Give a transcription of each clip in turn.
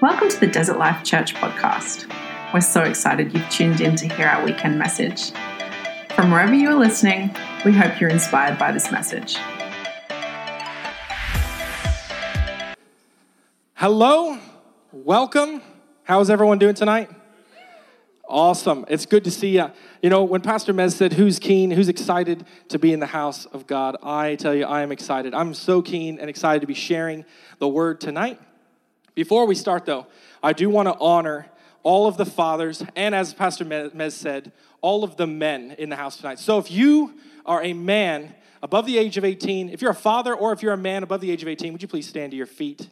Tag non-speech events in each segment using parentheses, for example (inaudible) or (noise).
Welcome to the Desert Life Church podcast. We're so excited you've tuned in to hear our weekend message. From wherever you are listening, we hope you're inspired by this message. Hello, welcome. How's everyone doing tonight? Awesome. It's good to see you. You know, when Pastor Mez said, Who's keen, who's excited to be in the house of God? I tell you, I am excited. I'm so keen and excited to be sharing the word tonight. Before we start, though, I do want to honor all of the fathers and, as Pastor Mez said, all of the men in the house tonight. So if you are a man above the age of 18, if you're a father or if you're a man above the age of 18, would you please stand to your feet?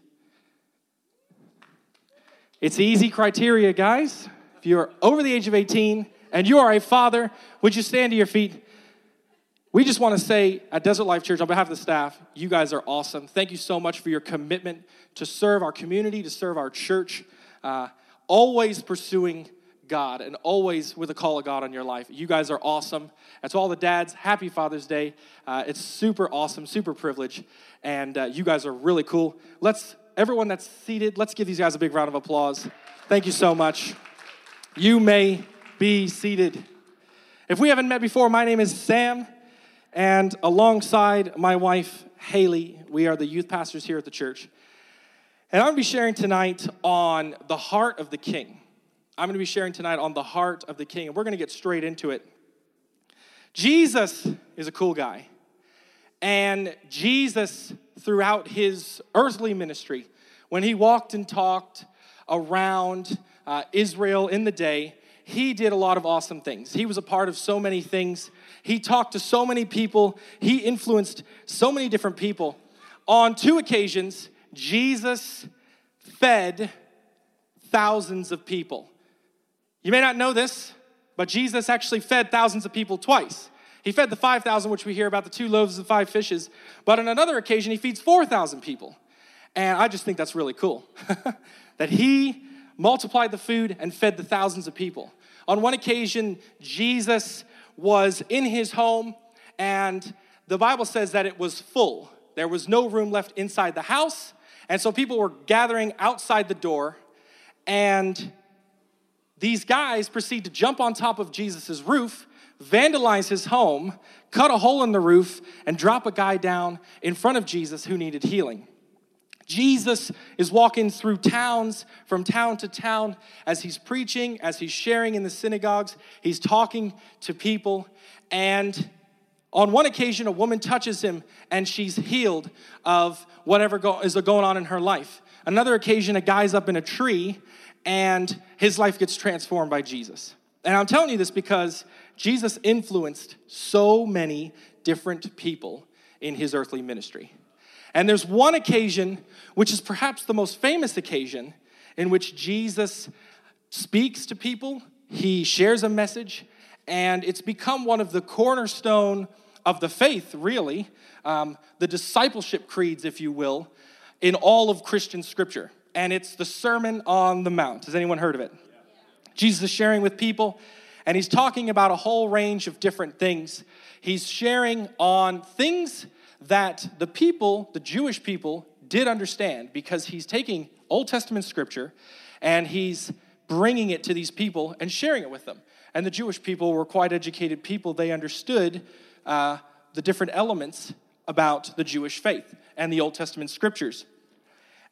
It's easy criteria, guys. If you're over the age of 18 and you are a father, would you stand to your feet? We just want to say at Desert Life Church, on behalf of the staff, you guys are awesome. Thank you so much for your commitment to serve our community, to serve our church, uh, always pursuing God and always with a call of God on your life. You guys are awesome. That's all the dads, happy Father's Day. Uh, it's super awesome, super privilege, and uh, you guys are really cool. Let's everyone that's seated, let's give these guys a big round of applause. Thank you so much. You may be seated. If we haven't met before, my name is Sam, and alongside my wife, Haley, we are the youth pastors here at the church. And I'm going to be sharing tonight on the heart of the king. I'm going to be sharing tonight on the heart of the king, and we're going to get straight into it. Jesus is a cool guy. And Jesus, throughout his earthly ministry, when he walked and talked around uh, Israel in the day, he did a lot of awesome things. He was a part of so many things. He talked to so many people. He influenced so many different people. On two occasions, Jesus fed thousands of people. You may not know this, but Jesus actually fed thousands of people twice. He fed the 5,000, which we hear about the two loaves and five fishes, but on another occasion, he feeds 4,000 people. And I just think that's really cool (laughs) that he multiplied the food and fed the thousands of people. On one occasion, Jesus was in his home, and the Bible says that it was full. There was no room left inside the house, and so people were gathering outside the door, and these guys proceed to jump on top of Jesus' roof vandalize his home, cut a hole in the roof, and drop a guy down in front of Jesus who needed healing. Jesus is walking through towns from town to town as he's preaching, as he's sharing in the synagogues, he's talking to people. And on one occasion, a woman touches him and she's healed of whatever go- is going on in her life. Another occasion, a guy's up in a tree and his life gets transformed by Jesus. And I'm telling you this because Jesus influenced so many different people in his earthly ministry. And there's one occasion, which is perhaps the most famous occasion, in which Jesus speaks to people, he shares a message, and it's become one of the cornerstone of the faith, really, um, the discipleship creeds, if you will, in all of Christian scripture. And it's the Sermon on the Mount. Has anyone heard of it? Jesus is sharing with people, and he's talking about a whole range of different things. He's sharing on things that the people, the Jewish people, did understand because he's taking Old Testament scripture and he's bringing it to these people and sharing it with them. And the Jewish people were quite educated people. They understood uh, the different elements about the Jewish faith and the Old Testament scriptures.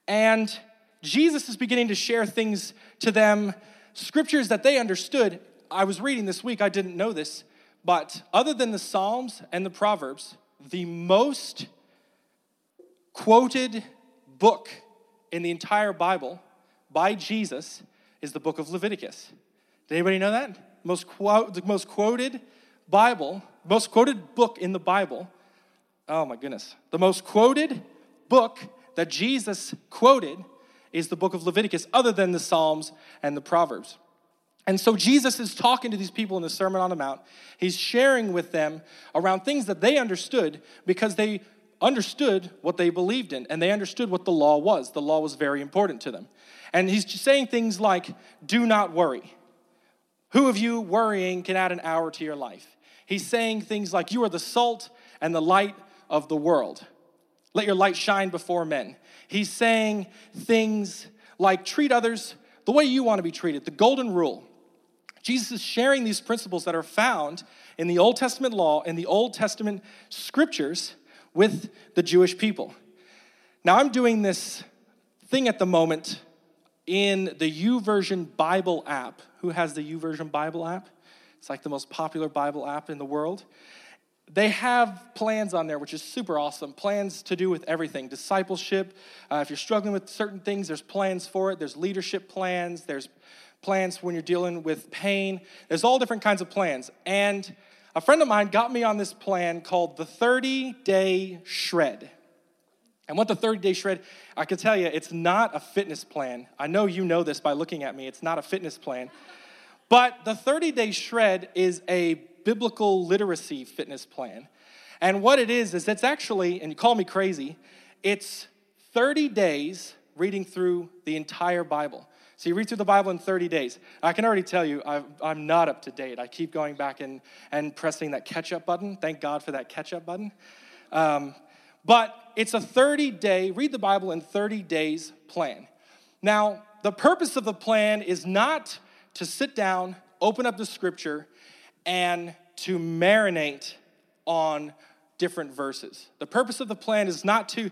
And Jesus is beginning to share things to them, scriptures that they understood I was reading this week, I didn't know this, but other than the Psalms and the Proverbs, the most quoted book in the entire Bible by Jesus is the book of Leviticus. Did anybody know that? Most quote, the most quoted Bible, most quoted book in the Bible. Oh my goodness. The most quoted book that Jesus quoted is the book of Leviticus, other than the Psalms and the Proverbs. And so Jesus is talking to these people in the Sermon on the Mount. He's sharing with them around things that they understood because they understood what they believed in and they understood what the law was. The law was very important to them. And he's saying things like, do not worry. Who of you worrying can add an hour to your life? He's saying things like, you are the salt and the light of the world. Let your light shine before men. He's saying things like treat others the way you want to be treated, the golden rule. Jesus is sharing these principles that are found in the Old Testament law and the Old Testament scriptures with the Jewish people. Now, I'm doing this thing at the moment in the YouVersion Bible app. Who has the YouVersion Bible app? It's like the most popular Bible app in the world. They have plans on there, which is super awesome. Plans to do with everything discipleship. Uh, if you're struggling with certain things, there's plans for it. There's leadership plans. There's plans when you're dealing with pain. There's all different kinds of plans. And a friend of mine got me on this plan called the 30 day shred. And what the 30 day shred, I can tell you, it's not a fitness plan. I know you know this by looking at me. It's not a fitness plan. But the 30 day shred is a biblical literacy fitness plan. And what it is, is it's actually, and you call me crazy, it's 30 days reading through the entire Bible. So you read through the Bible in 30 days. I can already tell you, i am not up to date. I keep going back and, and pressing that catch up button. Thank God for that catch up button. Um, but it's a 30 day, read the Bible in 30 days plan. Now, the purpose of the plan is not to sit down, open up the scripture, and to marinate on different verses. The purpose of the plan is not to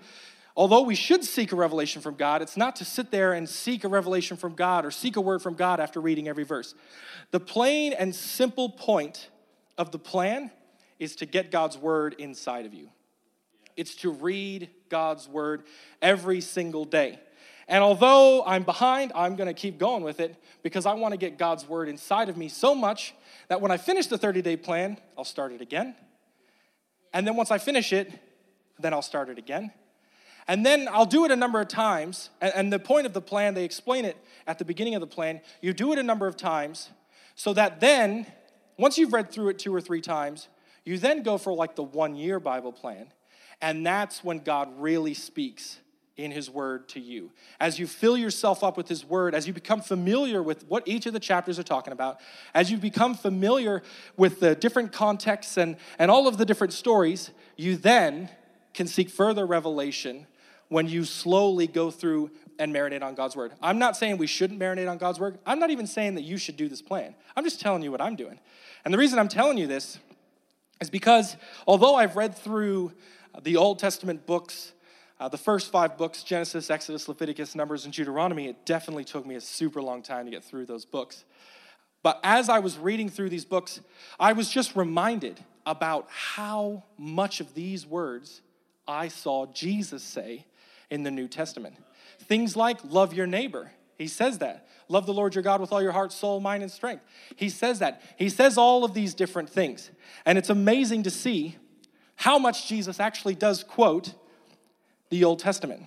Although we should seek a revelation from God, it's not to sit there and seek a revelation from God or seek a word from God after reading every verse. The plain and simple point of the plan is to get God's word inside of you. It's to read God's word every single day. And although I'm behind, I'm going to keep going with it because I want to get God's word inside of me so much that when I finish the 30 day plan, I'll start it again. And then once I finish it, then I'll start it again. And then I'll do it a number of times. And, the point of the plan, they explain it at the beginning of the plan. You do it a number of times so that then, once you've read through it two or three times, you then go for like the one year Bible plan. And that's when God really speaks in His Word to you. As you fill yourself up with His Word, as you become familiar with what each of the chapters are talking about, as you become familiar with the different contexts and, and all of the different stories, you then can seek further revelation when you slowly go through and marinate on God's word. I'm not saying we shouldn't marinate on God's word. I'm not even saying that you should do this plan. I'm just telling you what I'm doing. And the reason I'm telling you this is because although I've read through the Old Testament books, uh, the first five books Genesis, Exodus, Leviticus, Numbers, and Deuteronomy it definitely took me a super long time to get through those books. But as I was reading through these books, I was just reminded about how much of these words I saw Jesus say in the New Testament. Things like love your neighbor. He says that. Love the Lord your God with all your heart, soul, mind, and strength. He says that. He says all of these different things. And it's amazing to see how much Jesus actually does quote the Old Testament.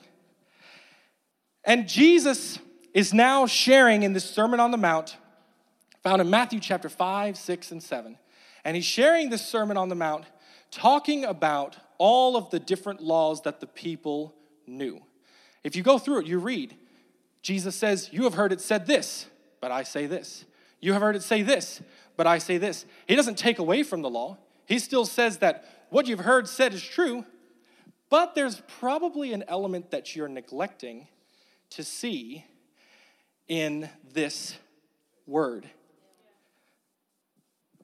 And Jesus is now sharing in this Sermon on the Mount, found in Matthew chapter 5, 6, and 7. And he's sharing this Sermon on the Mount, talking about all of the different laws that the people knew. If you go through it, you read, Jesus says, You have heard it said this, but I say this. You have heard it say this, but I say this. He doesn't take away from the law. He still says that what you've heard said is true, but there's probably an element that you're neglecting to see in this word.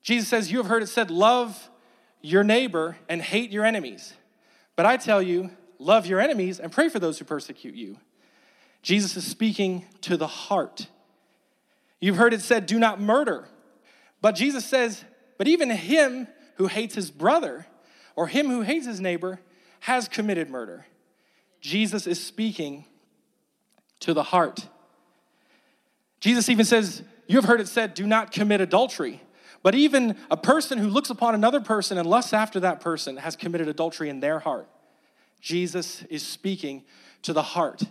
Jesus says, You have heard it said, Love your neighbor and hate your enemies. But I tell you, love your enemies, and pray for those who persecute you. Jesus is speaking to the heart. You've heard it said, do not murder. But Jesus says, but even him who hates his brother or him who hates his neighbor has committed murder. Jesus is speaking to the heart. Jesus even says, You have heard it said, do not commit adultery. But even a person who looks upon another person and lusts after that person has committed adultery in their heart. Jesus is speaking to the heart.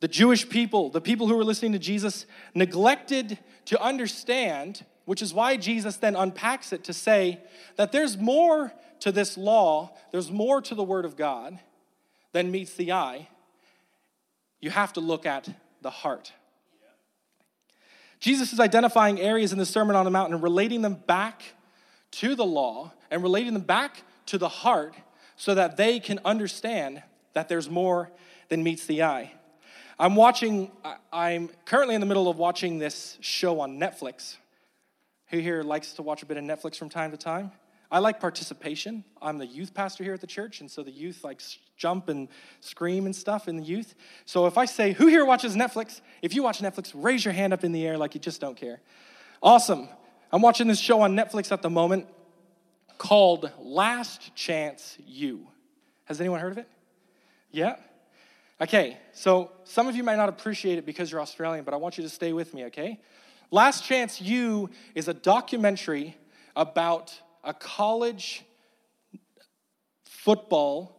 The Jewish people, the people who were listening to Jesus, neglected to understand, which is why Jesus then unpacks it to say that there's more to this law, there's more to the Word of God than meets the eye. You have to look at the heart. Jesus is identifying areas in the Sermon on the Mount and relating them back to the law and relating them back to the heart so that they can understand that there's more than meets the eye. I'm watching, I'm currently in the middle of watching this show on Netflix. Who here likes to watch a bit of Netflix from time to time? I like participation. I'm the youth pastor here at the church, and so the youth like jump and scream and stuff in the youth. So if I say, Who here watches Netflix? If you watch Netflix, raise your hand up in the air like you just don't care. Awesome. I'm watching this show on Netflix at the moment called Last Chance U. Has anyone heard of it? Yeah? Okay, so some of you might not appreciate it because you're Australian, but I want you to stay with me, okay? Last Chance U is a documentary about a college football,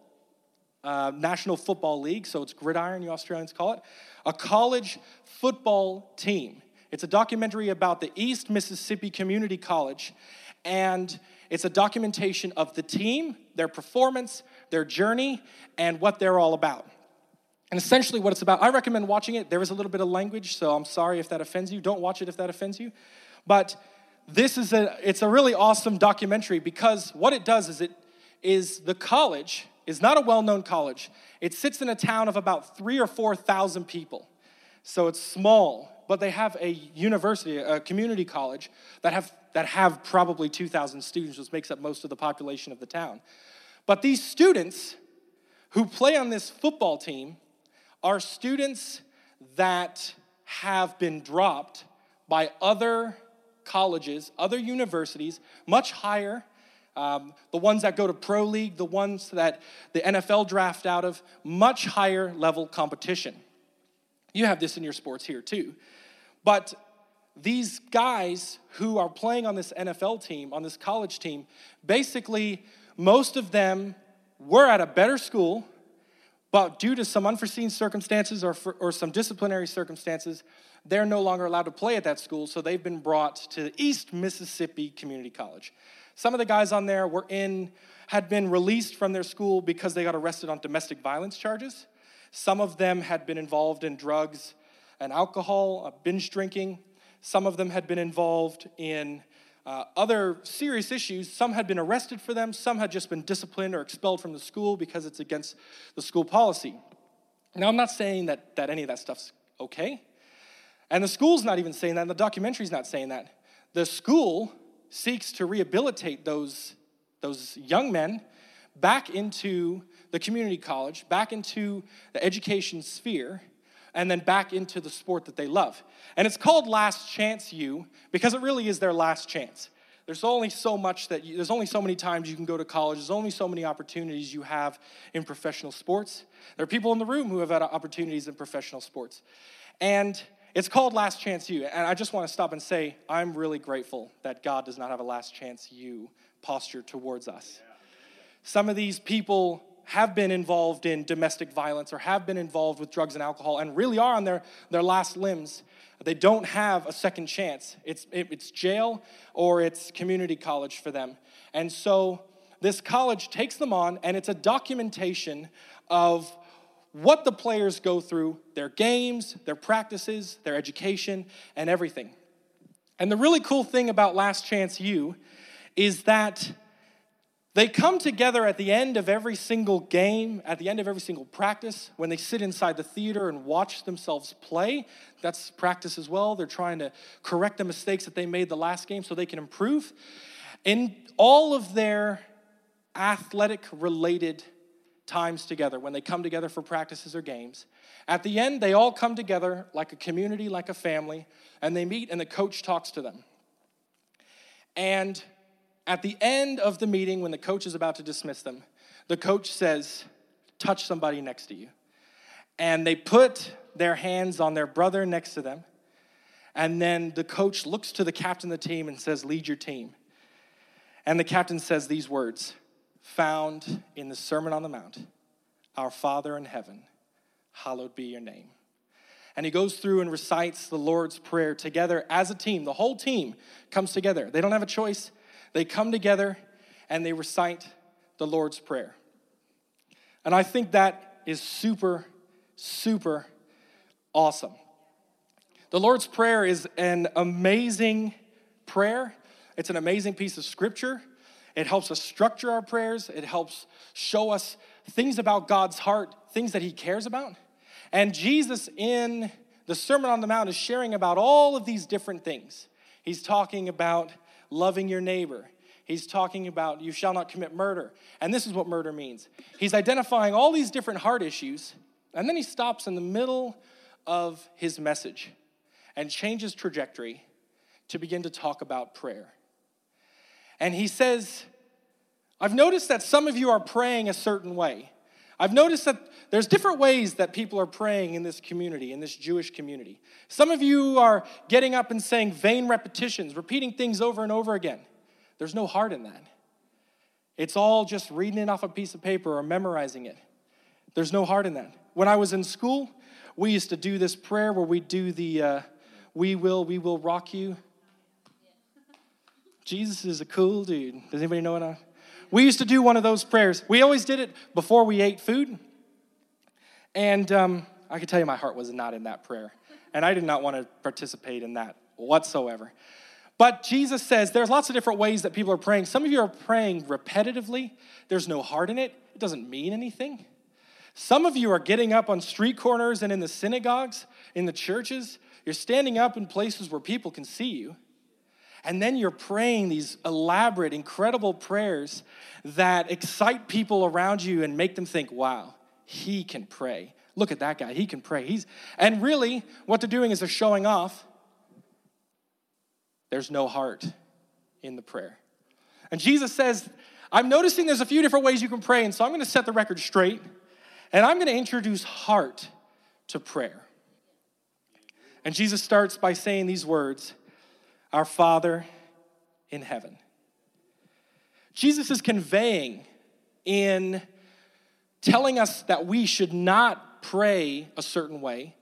uh, National Football League, so it's gridiron, you Australians call it, a college football team. It's a documentary about the East Mississippi Community College, and it's a documentation of the team, their performance, their journey, and what they're all about. And essentially, what it's about, I recommend watching it. There is a little bit of language, so I'm sorry if that offends you. Don't watch it if that offends you. But this is a it's a really awesome documentary because what it does is it is the college is not a well-known college. It sits in a town of about three or four thousand people. So it's small, but they have a university, a community college that have that have probably 2,000 students, which makes up most of the population of the town. But these students who play on this football team are students that have been dropped by other colleges, other universities, much higher. Um, the ones that go to Pro League, the ones that the NFL draft out of, much higher level competition. You have this in your sports here too. But these guys who are playing on this NFL team, on this college team, basically, most of them were at a better school, but due to some unforeseen circumstances or, for, or some disciplinary circumstances, they're no longer allowed to play at that school, so they've been brought to East Mississippi Community College. Some of the guys on there were in, had been released from their school because they got arrested on domestic violence charges. Some of them had been involved in drugs and alcohol, binge drinking. Some of them had been involved in uh, other serious issues. Some had been arrested for them, some had just been disciplined or expelled from the school because it's against the school policy. Now, I'm not saying that, that any of that stuff's okay. And the school's not even saying that, and the documentary's not saying that. The school seeks to rehabilitate those, those young men back into the community college, back into the education sphere, and then back into the sport that they love. And it's called Last Chance U because it really is their last chance. There's only so much that you, there's only so many times you can go to college. There's only so many opportunities you have in professional sports. There are people in the room who have had opportunities in professional sports. And it's called Last Chance U. And I just want to stop and say, I'm really grateful that God does not have a last chance you posture towards us. Some of these people have been involved in domestic violence or have been involved with drugs and alcohol and really are on their, their last limbs. They don't have a second chance. It's, it's jail or it's community college for them. And so this college takes them on, and it's a documentation of what the players go through, their games, their practices, their education, and everything. And the really cool thing about Last Chance U is that they come together at the end of every single game, at the end of every single practice, when they sit inside the theater and watch themselves play. That's practice as well. They're trying to correct the mistakes that they made the last game so they can improve. In all of their athletic related times together, when they come together for practices or games. At the end, they all come together like a community, like a family, and they meet, and the coach talks to them. And at the end of the meeting, when the coach is about to dismiss them, the coach says, Touch somebody next to you. And they put their hands on their brother next to them. And then the coach looks to the captain of the team and says, Lead your team. And the captain says these words found in the Sermon on the Mount Our Father in heaven, hallowed be your name. And he goes through and recites the Lord's Prayer together as a team. The whole team comes together. They don't have a choice. They come together and they recite the Lord's Prayer. And I think that is super, super awesome. The Lord's Prayer is an amazing prayer, it's an amazing piece of scripture. It helps us structure our prayers, it helps show us things about God's heart, things that He cares about. And Jesus, in the Sermon on the Mount, is sharing about all of these different things. He's talking about loving your neighbor. He's talking about you shall not commit murder. And this is what murder means. He's identifying all these different heart issues, and then he stops in the middle of his message and changes trajectory to begin to talk about prayer. And he says, I've noticed that some of you are praying a certain way. I've noticed that there's different ways that people are praying in this community, in this Jewish community. Some of you are getting up and saying vain repetitions, repeating things over and over again. There's no heart in that. It's all just reading it off a piece of paper or memorizing it. There's no heart in that. When I was in school, we used to do this prayer where we do the uh, we will, we will rock you. Jesus is a cool dude. Does anybody know what I? We used to do one of those prayers. We always did it before we ate food. And um, I can tell you my heart was not in that prayer. And I did not want to participate in that whatsoever. But Jesus says there's lots of different ways that people are praying. Some of you are praying repetitively, there's no heart in it, it doesn't mean anything. Some of you are getting up on street corners and in the synagogues, in the churches. You're standing up in places where people can see you. And then you're praying these elaborate, incredible prayers that excite people around you and make them think, wow, he can pray. Look at that guy, he can pray. He's and really what they're doing is they're showing off. There's no heart in the prayer. And Jesus says, I'm noticing there's a few different ways you can pray, and so I'm going to set the record straight, and I'm going to introduce heart to prayer. And Jesus starts by saying these words our Father in heaven. Jesus is conveying in telling us that we should not pray a certain way.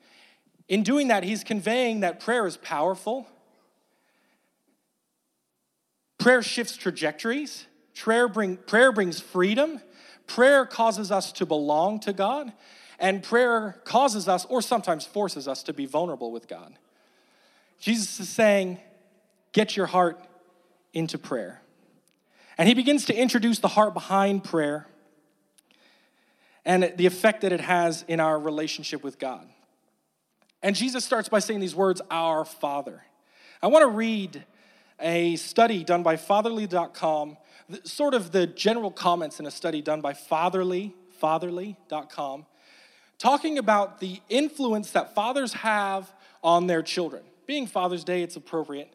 In doing that, he's conveying that prayer is powerful. Prayer shifts trajectories. Prayer, bring, prayer brings freedom. Prayer causes us to belong to God. And prayer causes us, or sometimes forces us, to be vulnerable with God. Jesus is saying, Get your heart into prayer. And he begins to introduce the heart behind prayer and the effect that it has in our relationship with God. And Jesus starts by saying these words, Our Father. I want to read a study done by fatherly.com, sort of the general comments in a study done by fatherly, fatherly.com, talking about the influence that fathers have on their children. Being Father's Day, it's appropriate.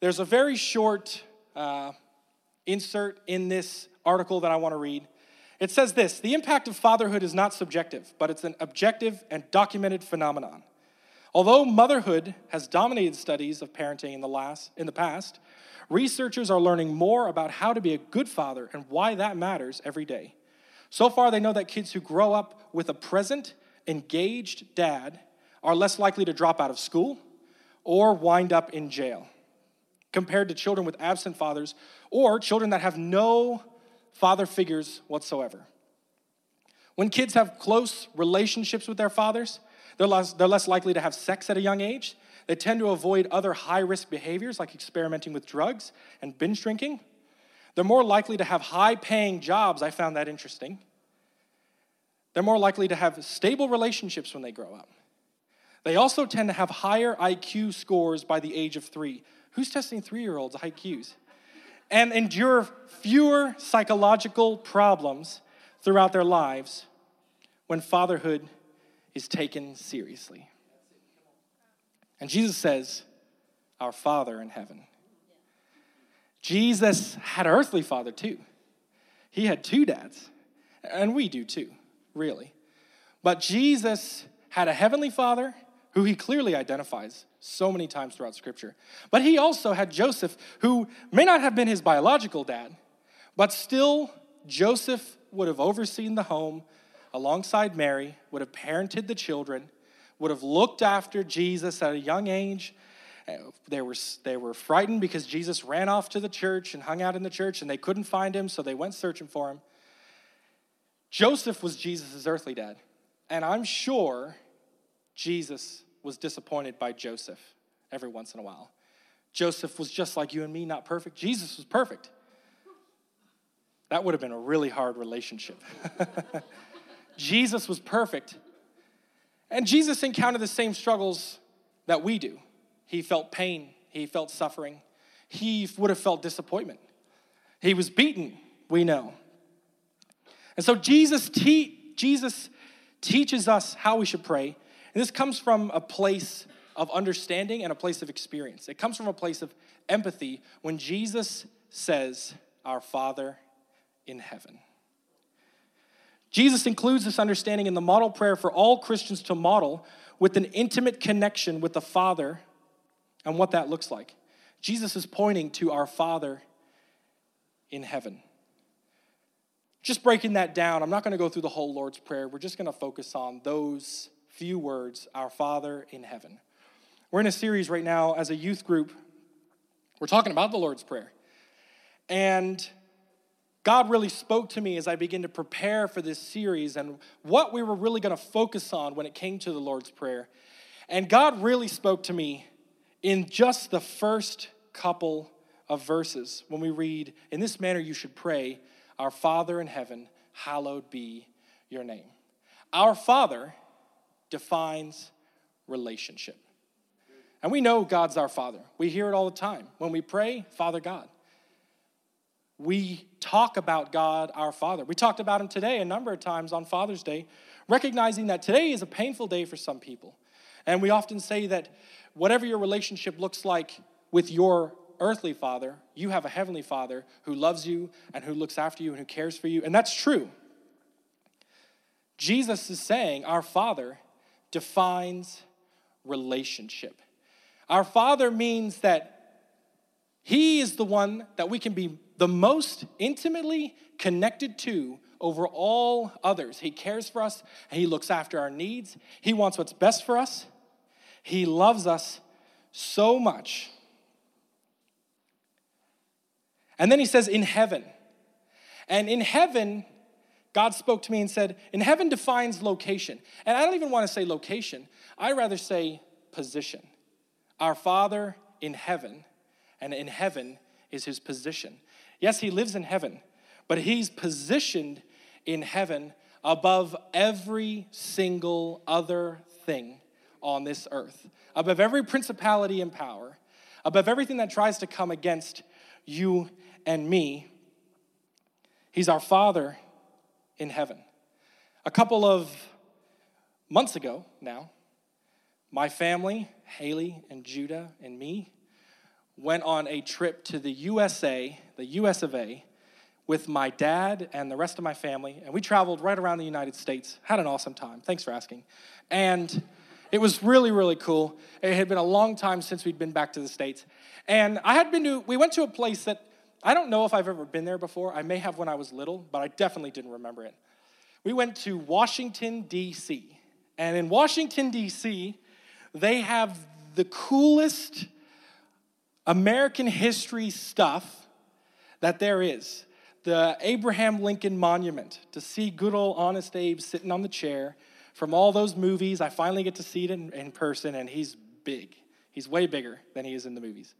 There's a very short uh, insert in this article that I want to read. It says this The impact of fatherhood is not subjective, but it's an objective and documented phenomenon. Although motherhood has dominated studies of parenting in the, last, in the past, researchers are learning more about how to be a good father and why that matters every day. So far, they know that kids who grow up with a present, engaged dad are less likely to drop out of school or wind up in jail compared to children with absent fathers or children that have no father figures whatsoever. When kids have close relationships with their fathers, they're less, they're less likely to have sex at a young age. They tend to avoid other high risk behaviors like experimenting with drugs and binge drinking. They're more likely to have high paying jobs. I found that interesting. They're more likely to have stable relationships when they grow up. They also tend to have higher IQ scores by the age of three, Who's testing three year olds' IQs? And endure fewer psychological problems throughout their lives when fatherhood is taken seriously. And Jesus says, Our Father in heaven. Jesus had an earthly father too. He had two dads, and we do too, really. But Jesus had a heavenly father who he clearly identifies so many times throughout Scripture. But he also had Joseph, who may not have been his biological dad, but still, Joseph would have overseen the home alongside Mary, would have parented the children, would have looked after Jesus at a young age. Uh, they were, they were frightened because Jesus ran off to the church and hung out in the church, and they couldn't find him, so they went searching for him. Joseph was Jesus' earthly dad. And I'm sure Jesus was disappointed by Joseph every once in a while. Joseph was just like you and me, not perfect. Jesus was perfect. That would have been a really hard relationship. (laughs) Jesus was perfect. And Jesus encountered the same struggles that we do. He felt pain, he felt suffering, he would have felt disappointment. He was beaten, we know. And so Jesus, te- Jesus teaches us how we should pray. And this comes from a place of understanding and a place of experience. It comes from a place of empathy when Jesus says, Our Father in heaven. Jesus includes this understanding in the model prayer for all Christians to model with an intimate connection with the Father and what that looks like. Jesus is pointing to our Father in heaven. Just breaking that down, I'm not going to go through the whole Lord's Prayer. We're just going to focus on those few words Our Father in heaven. We're in a series right now as a youth group. We're talking about the Lord's Prayer. And God really spoke to me as I began to prepare for this series and what we were really going to focus on when it came to the Lord's Prayer. And God really spoke to me in just the first couple of verses when we read, In this manner you should pray, Our Father in heaven, hallowed be your name. Our Father defines relationship. And we know God's our Father. We hear it all the time. When we pray, Father God. We talk about God our Father. We talked about Him today a number of times on Father's Day, recognizing that today is a painful day for some people. And we often say that whatever your relationship looks like with your earthly father, you have a heavenly father who loves you and who looks after you and who cares for you. And that's true. Jesus is saying our Father defines relationship. Our Father means that He is the one that we can be the most intimately connected to over all others. He cares for us He looks after our needs. He wants what's best for us. He loves us so much. And then He says, in heaven. And in heaven, God spoke to me and said, in heaven defines location. And I don't even want to say location, I rather say position. Our Father in heaven, and in heaven is his position. Yes, he lives in heaven, but he's positioned in heaven above every single other thing on this earth, above every principality and power, above everything that tries to come against you and me. He's our Father in heaven. A couple of months ago now, my family, Haley and Judah and me, went on a trip to the USA, the US of A, with my dad and the rest of my family, and we traveled right around the United States. Had an awesome time. Thanks for asking. And it was really, really cool. It had been a long time since we'd been back to the States. And I had been to, we went to a place that I don't know if I've ever been there before. I may have when I was little, but I definitely didn't remember it. We went to Washington, D.C. And in Washington, D.C., they have the coolest American history stuff that there is. The Abraham Lincoln Monument, to see good old Honest Abe sitting on the chair. From all those movies, I finally get to see it in, in person, and he's big. He's way bigger than he is in the movies.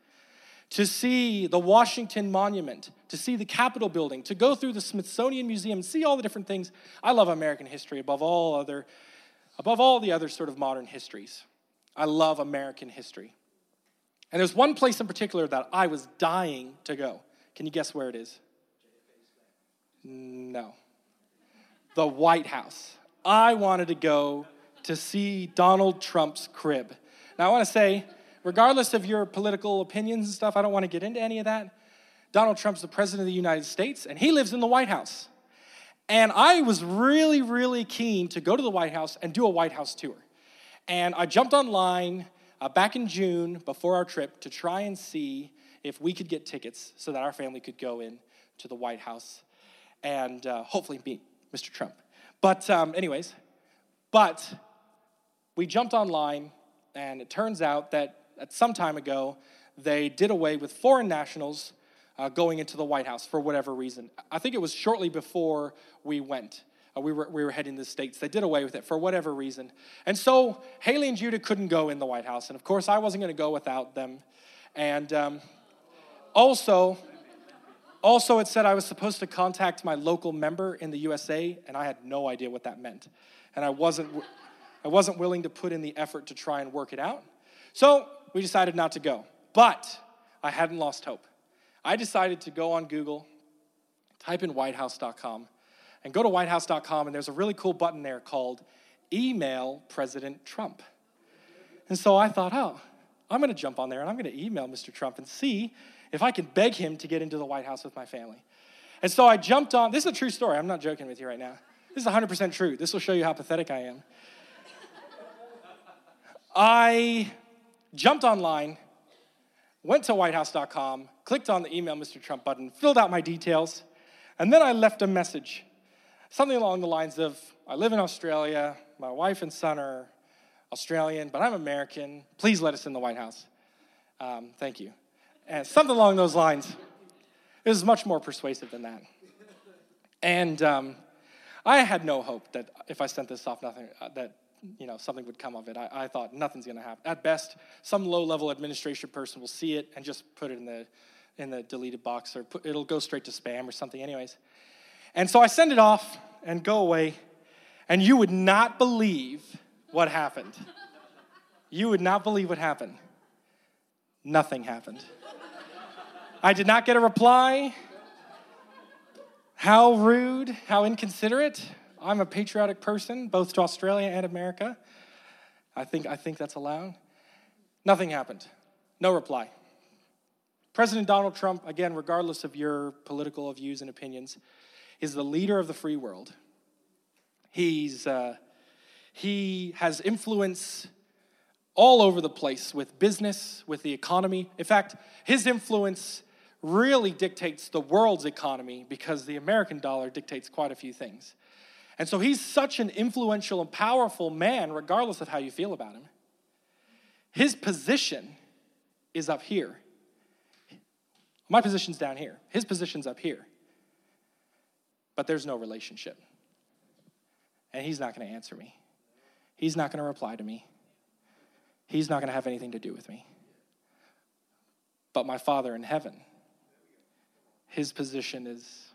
To see the Washington Monument, to see the Capitol building, to go through the Smithsonian Museum, see all the different things. I love American history above all other, above all the other sort of modern histories. I love American history. And there's one place in particular that I was dying to go. Can you guess where it is? No. The White House. I wanted to go to see Donald Trump's crib. Now, I want to say, regardless of your political opinions and stuff, I don't want to get into any of that. Donald Trump's the president of the United States, and he lives in the White House. And I was really, really keen to go to the White House and do a White House tour. And I jumped online uh, back in June before our trip to try and see if we could get tickets so that our family could go in to the White House and uh, hopefully meet Mr. Trump. But, um, anyways, but we jumped online, and it turns out that at some time ago, they did away with foreign nationals uh, going into the White House for whatever reason. I think it was shortly before we went. Uh, we, were, we were heading to the States. They did away with it for whatever reason. And so Haley and Judah couldn't go in the White House. And of course, I wasn't going to go without them. And um, also, also, it said I was supposed to contact my local member in the USA, and I had no idea what that meant. And I wasn't, I wasn't willing to put in the effort to try and work it out. So we decided not to go. But I hadn't lost hope. I decided to go on Google, type in whitehouse.com, and go to whitehouse.com, and there's a really cool button there called Email President Trump. And so I thought, oh, I'm going to jump on there and I'm going to email Mr. Trump and see if I can beg him to get into the White House with my family. And so I jumped on, this is a true story, I'm not joking with you right now. This is 100% true. This will show you how pathetic I am. I jumped online, went to whitehouse.com, clicked on the email Mr. Trump button, filled out my details, and then I left a message. Something along the lines of I live in Australia, my wife and son are Australian, but I'm American. Please let us in the White House. Um, thank you. And something along those lines. It was much more persuasive than that. And um, I had no hope that if I sent this off, nothing uh, that you know something would come of it. I, I thought nothing's going to happen. At best, some low-level administration person will see it and just put it in the in the deleted box, or put, it'll go straight to spam or something, anyways. And so I send it off and go away, and you would not believe what happened. You would not believe what happened. Nothing happened. I did not get a reply. How rude, how inconsiderate. I'm a patriotic person, both to Australia and America. I think, I think that's allowed. Nothing happened. No reply. President Donald Trump, again, regardless of your political views and opinions, is the leader of the free world. He's, uh, he has influence all over the place with business, with the economy. In fact, his influence really dictates the world's economy because the American dollar dictates quite a few things. And so he's such an influential and powerful man, regardless of how you feel about him. His position is up here. My position's down here. His position's up here. But there's no relationship. And he's not going to answer me. He's not going to reply to me. He's not going to have anything to do with me. But my Father in heaven, his position is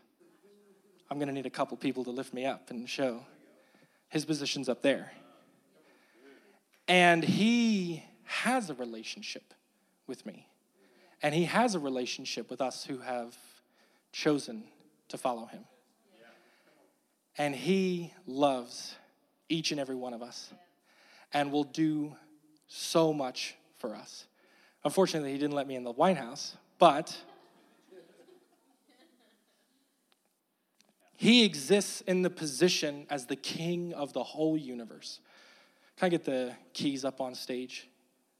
I'm going to need a couple people to lift me up and show. His position's up there. And he has a relationship with me. And he has a relationship with us who have chosen to follow him. And he loves each and every one of us and will do so much for us. Unfortunately, he didn't let me in the White House, but he exists in the position as the king of the whole universe. Can I get the keys up on stage,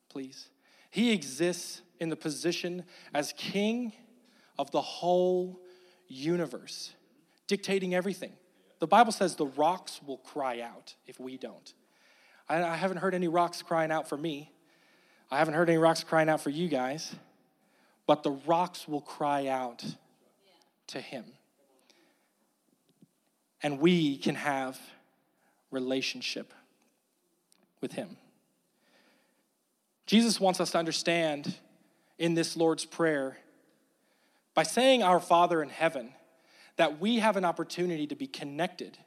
please? He exists in the position as king of the whole universe, dictating everything. The Bible says the rocks will cry out if we don't. I, I haven't heard any rocks crying out for me. I haven't heard any rocks crying out for you guys, but the rocks will cry out to Him. And we can have relationship with Him. Jesus wants us to understand in this Lord's Prayer by saying, Our Father in heaven, that we have an opportunity to be connected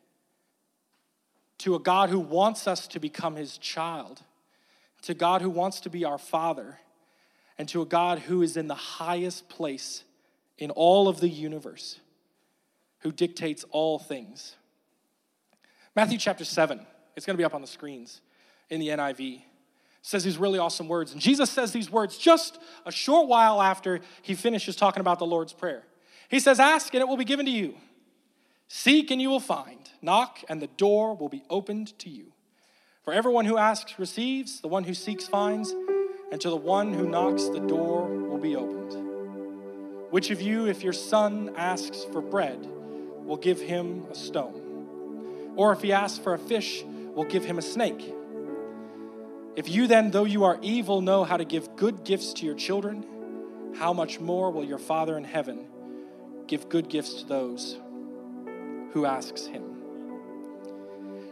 to a God who wants us to become his child, to God who wants to be our father, and to a God who is in the highest place in all of the universe, who dictates all things. Matthew chapter 7, it's going to be up on the screens in the NIV. Says these really awesome words. And Jesus says these words just a short while after he finishes talking about the Lord's Prayer. He says, Ask and it will be given to you. Seek and you will find. Knock and the door will be opened to you. For everyone who asks receives, the one who seeks finds, and to the one who knocks the door will be opened. Which of you, if your son asks for bread, will give him a stone? Or if he asks for a fish, will give him a snake? If you then, though you are evil, know how to give good gifts to your children, how much more will your Father in heaven give good gifts to those who asks him.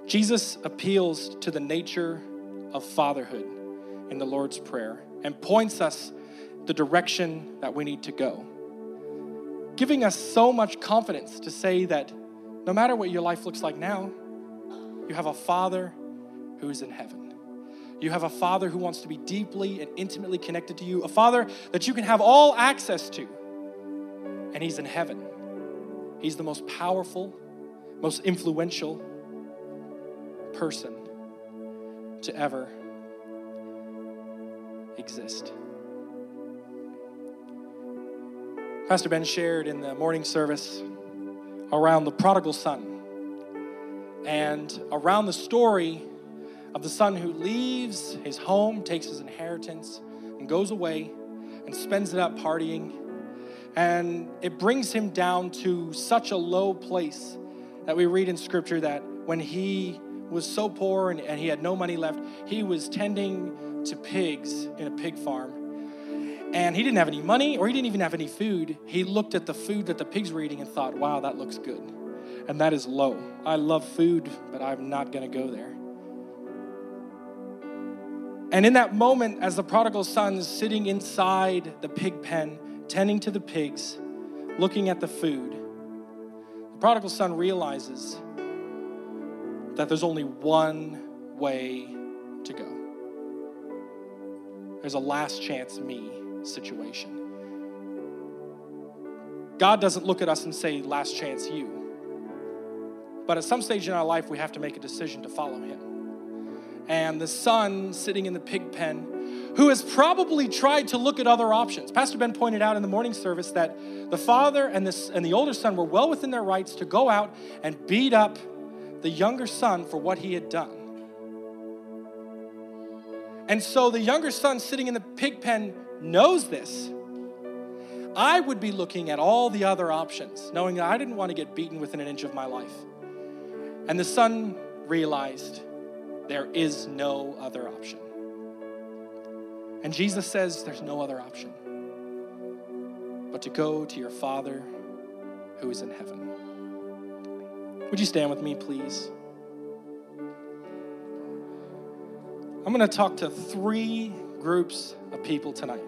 Jesus appeals to the nature of fatherhood in the Lord's Prayer and points us the direction that we need to go, giving us so much confidence to say that no matter what your life looks like now, you have a father who is in heaven. You have a Father who wants to be deeply and intimately connected to you, a Father that you can have all access to. And He's in heaven. He's the most powerful, most influential person to ever exist. Pastor Ben shared in the morning service around the prodigal son and around the story of the son who leaves his home, takes his inheritance, and goes away and spends it up partying. And it brings him down to such a low place that we read in scripture that when he was so poor and, and he had no money left, he was tending to pigs in a pig farm. And he didn't have any money or he didn't even have any food. He looked at the food that the pigs were eating and thought, wow, that looks good. And that is low. I love food, but I'm not going to go there. And in that moment, as the prodigal son is sitting inside the pig pen, tending to the pigs, looking at the food, the prodigal son realizes that there's only one way to go. There's a last chance me situation. God doesn't look at us and say, last chance you. But at some stage in our life, we have to make a decision to follow Him. And the son sitting in the pig pen, who has probably tried to look at other options. Pastor Ben pointed out in the morning service that the father and, this, and the older son were well within their rights to go out and beat up the younger son for what he had done. And so the younger son sitting in the pig pen knows this. I would be looking at all the other options, knowing that I didn't want to get beaten within an inch of my life. And the son realized there is no other option. And Jesus says there's no other option but to go to your Father who is in heaven. Would you stand with me, please? I'm going to talk to three groups of people tonight.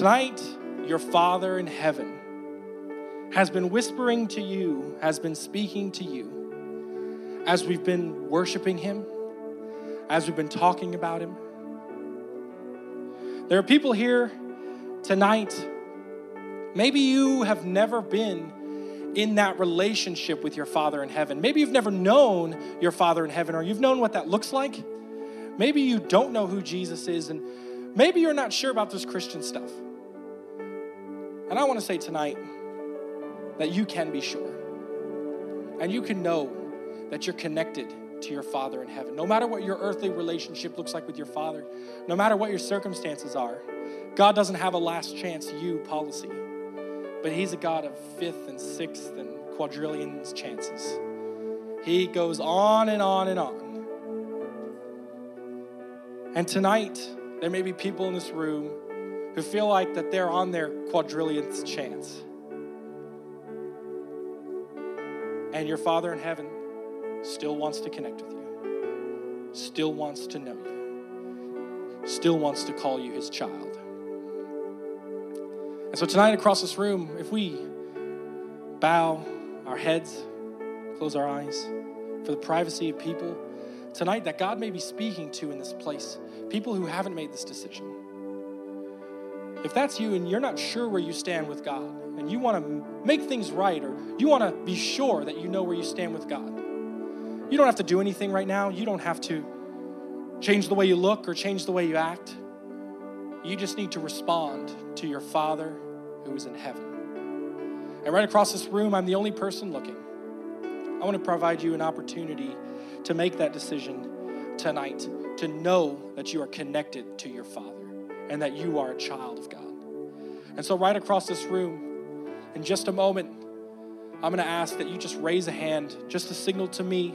Tonight, your Father in heaven has been whispering to you, has been speaking to you as we've been worshiping Him, as we've been talking about Him. There are people here tonight, maybe you have never been in that relationship with your Father in heaven. Maybe you've never known your Father in heaven, or you've known what that looks like. Maybe you don't know who Jesus is, and maybe you're not sure about this Christian stuff. And I want to say tonight, that you can be sure. And you can know that you're connected to your Father in heaven. No matter what your earthly relationship looks like with your Father, no matter what your circumstances are, God doesn't have a last chance you policy, but He's a God of fifth and sixth and quadrillions chances. He goes on and on and on. And tonight, there may be people in this room who feel like that they're on their quadrillionth chance. And your Father in heaven still wants to connect with you, still wants to know you, still wants to call you his child. And so tonight across this room, if we bow our heads, close our eyes for the privacy of people tonight that God may be speaking to in this place, people who haven't made this decision. If that's you and you're not sure where you stand with God, and you want to make things right, or you want to be sure that you know where you stand with God, you don't have to do anything right now. You don't have to change the way you look or change the way you act. You just need to respond to your Father who is in heaven. And right across this room, I'm the only person looking. I want to provide you an opportunity to make that decision tonight, to know that you are connected to your Father and that you are a child of God. And so, right across this room, in just a moment, I'm going to ask that you just raise a hand just to signal to me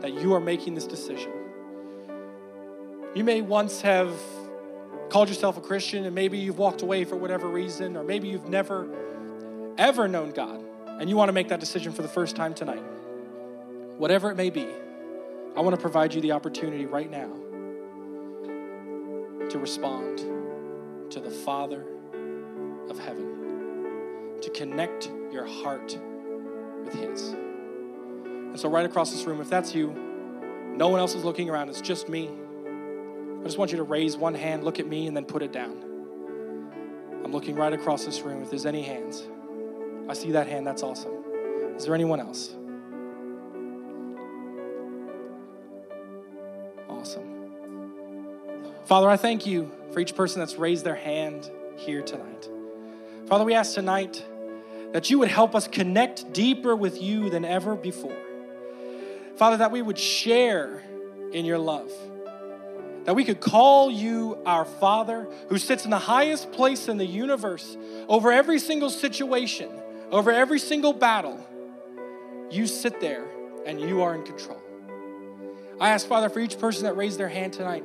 that you are making this decision. You may once have called yourself a Christian and maybe you've walked away for whatever reason, or maybe you've never, ever known God and you want to make that decision for the first time tonight. Whatever it may be, I want to provide you the opportunity right now to respond to the Father of heaven to connect your heart with His. And so, right across this room, if that's you, no one else is looking around, it's just me. I just want you to raise one hand, look at me, and then put it down. I'm looking right across this room. If there's any hands, I see that hand. That's awesome. Is there anyone else? Father, I thank you for each person that's raised their hand here tonight. Father, we ask tonight that you would help us connect deeper with you than ever before. Father, that we would share in your love. That we could call you our Father who sits in the highest place in the universe over every single situation, over every single battle. You sit there and you are in control. I ask, Father, for each person that raised their hand tonight,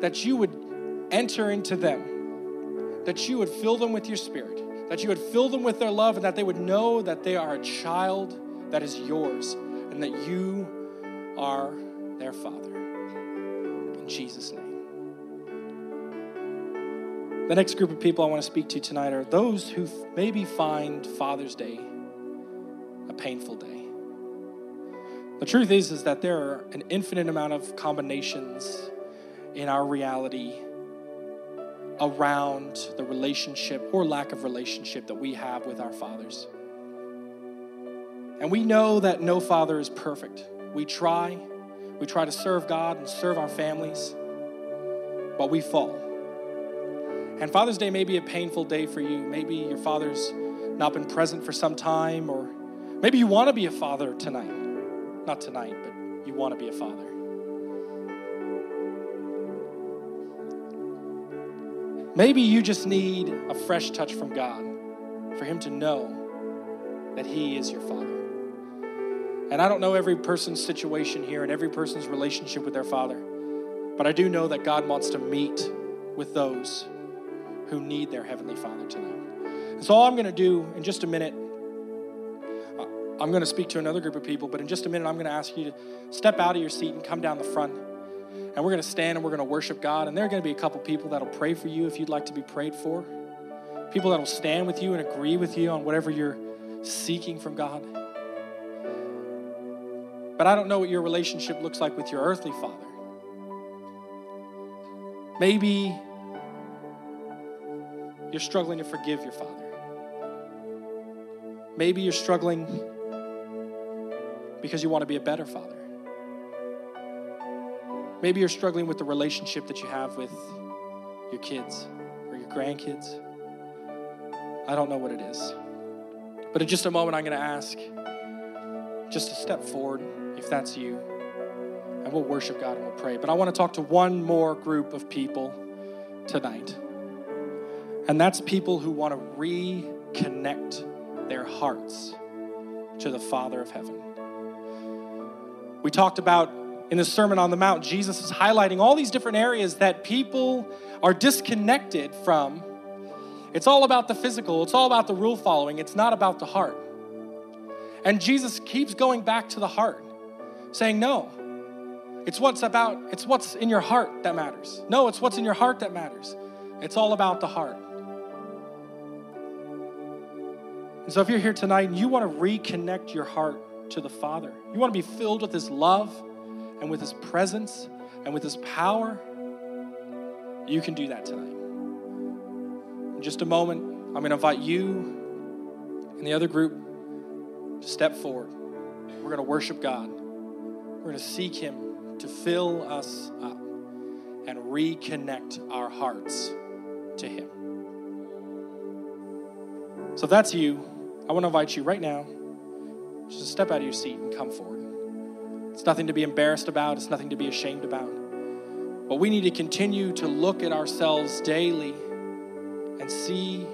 that you would enter into them, that you would fill them with your spirit, that you would fill them with their love, and that they would know that they are a child that is yours and that you are their Father. In Jesus' name. The next group of people I want to speak to tonight are those who maybe find Father's Day a painful day. The truth is, is that there are an infinite amount of combinations in our reality around the relationship or lack of relationship that we have with our fathers. And we know that no father is perfect. We try, we try to serve God and serve our families, but we fall. And Father's Day may be a painful day for you. Maybe your father's not been present for some time, or maybe you want to be a father tonight. Not tonight, but you want to be a father. Maybe you just need a fresh touch from God for Him to know that He is your Father. And I don't know every person's situation here and every person's relationship with their Father, but I do know that God wants to meet with those who need their Heavenly Father tonight. And so, all I'm going to do in just a minute uh, I'm going to speak to another group of people, but in just a minute, I'm going to ask you to step out of your seat and come down the front. And we're going to stand and we're going to worship God. And there are going to be a couple people that'll pray for you if you'd like to be prayed for. People that'll stand with you and agree with you on whatever you're seeking from God. But I don't know what your relationship looks like with your earthly father. Maybe you're struggling to forgive your father. Maybe you're struggling because you want to be a better father. Maybe you're struggling with the relationship that you have with your kids or your grandkids. I don't know what it is. But in just a moment, I'm going to ask just to step forward if that's you. And we'll worship God and we'll pray. But I want to talk to one more group of people tonight. And that's people who want to reconnect their hearts to the Father of heaven. We talked about in the Sermon on the Mount, Jesus is highlighting all these different areas that people are disconnected from. It's all about the physical, it's all about the rule following, it's not about the heart. And Jesus keeps going back to the heart, saying, No, it's what's about, it's what's in your heart that matters. No, it's what's in your heart that matters. It's all about the heart. And so if you're here tonight and you want to reconnect your heart to the Father. You want to be filled with His love and with His presence and with His power. You can do that tonight. In just a moment, I'm going to invite you and the other group to step forward. We're going to worship God. We're going to seek Him to fill us up and reconnect our hearts to Him. So if that's you. I want to invite you right now just to step out of your seat and come forward. It's nothing to be embarrassed about, it's nothing to be ashamed about. But we need to continue to look at ourselves daily and see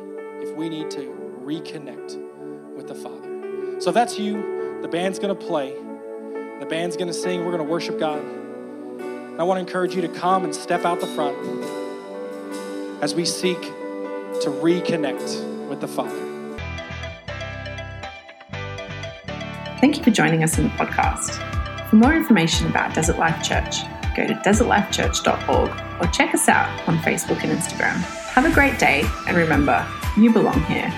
if we need to reconnect with the Father. So if that's you, the band's going to play, the band's going to sing, we're going to worship God. And I want to encourage you to come and step out the front as we seek to reconnect with the Father. Thank you for joining us in the podcast. For more information about Desert Life Church, go to desertlifechurch.org or check us out on Facebook and Instagram. Have a great day, and remember, you belong here.